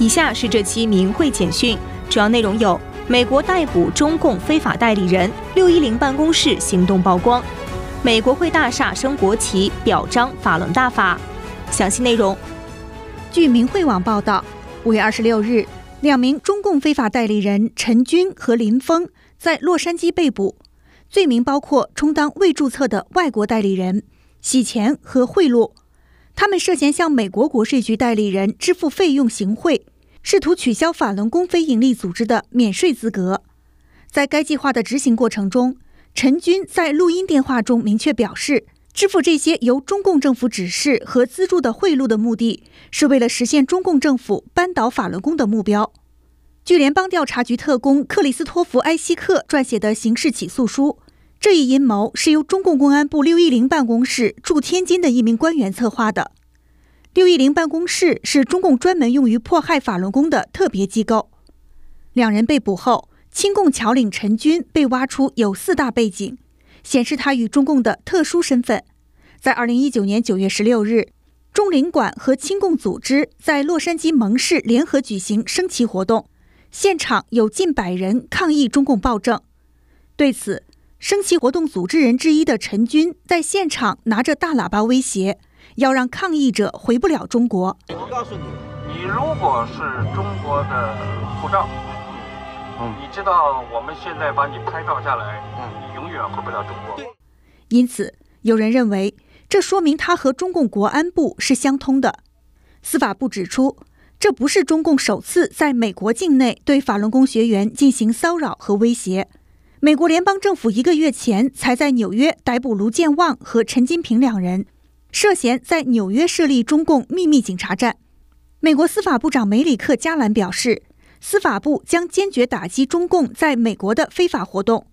以下是这期明慧简讯，主要内容有：美国逮捕中共非法代理人，六一零办公室行动曝光；美国会大厦升国旗，表彰法轮大法。详细内容，据明慧网报道，五月二十六日，两名中共非法代理人陈军和林峰在洛杉矶被捕，罪名包括充当未注册的外国代理人、洗钱和贿赂。他们涉嫌向美国国税局代理人支付费用行贿，试图取消法轮功非营利组织的免税资格。在该计划的执行过程中，陈军在录音电话中明确表示，支付这些由中共政府指示和资助的贿赂的目的是为了实现中共政府扳倒法轮功的目标。据联邦调查局特工克里斯托弗·埃希克撰写的刑事起诉书。这一阴谋是由中共公安部六一零办公室驻天津的一名官员策划的。六一零办公室是中共专门用于迫害法轮功的特别机构。两人被捕后，亲共侨领陈军被挖出有四大背景，显示他与中共的特殊身份。在二零一九年九月十六日，中领馆和亲共组织在洛杉矶盟市联合举行升旗活动，现场有近百人抗议中共暴政。对此，升旗活动组织人之一的陈军在现场拿着大喇叭威胁，要让抗议者回不了中国。我告诉你，你如果是中国的护照，嗯，你知道我们现在把你拍照下来，嗯，你永远回不了中国。因此，有人认为这说明他和中共国安部是相通的。司法部指出，这不是中共首次在美国境内对法轮功学员进行骚扰和威胁。美国联邦政府一个月前才在纽约逮捕卢建旺和陈金平两人，涉嫌在纽约设立中共秘密警察站。美国司法部长梅里克·加兰表示，司法部将坚决打击中共在美国的非法活动。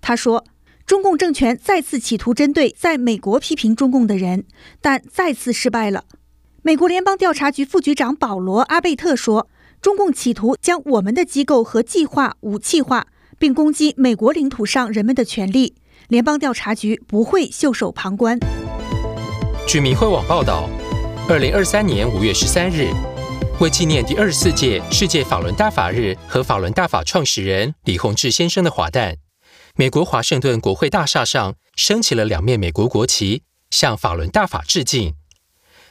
他说，中共政权再次企图针对在美国批评中共的人，但再次失败了。美国联邦调查局副局长保罗·阿贝特说，中共企图将我们的机构和计划武器化。并攻击美国领土上人们的权利，联邦调查局不会袖手旁观。据明慧网报道，二零二三年五月十三日，为纪念第二十四届世界法轮大法日和法轮大法创始人李洪志先生的华诞，美国华盛顿国会大厦上升起了两面美国国旗，向法轮大法致敬。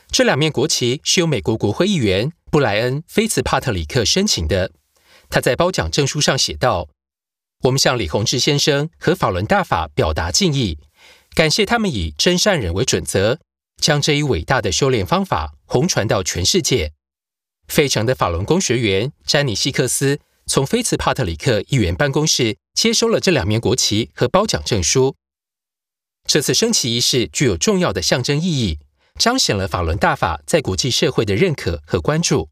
这两面国旗是由美国国会议员布莱恩·菲茨帕特里克申请的。他在褒奖证书上写道。我们向李洪志先生和法轮大法表达敬意，感谢他们以真善忍为准则，将这一伟大的修炼方法红传到全世界。费城的法轮功学员詹尼西克斯从菲茨帕特里克议员办公室接收了这两面国旗和褒奖证书。这次升旗仪式具有重要的象征意义，彰显了法轮大法在国际社会的认可和关注。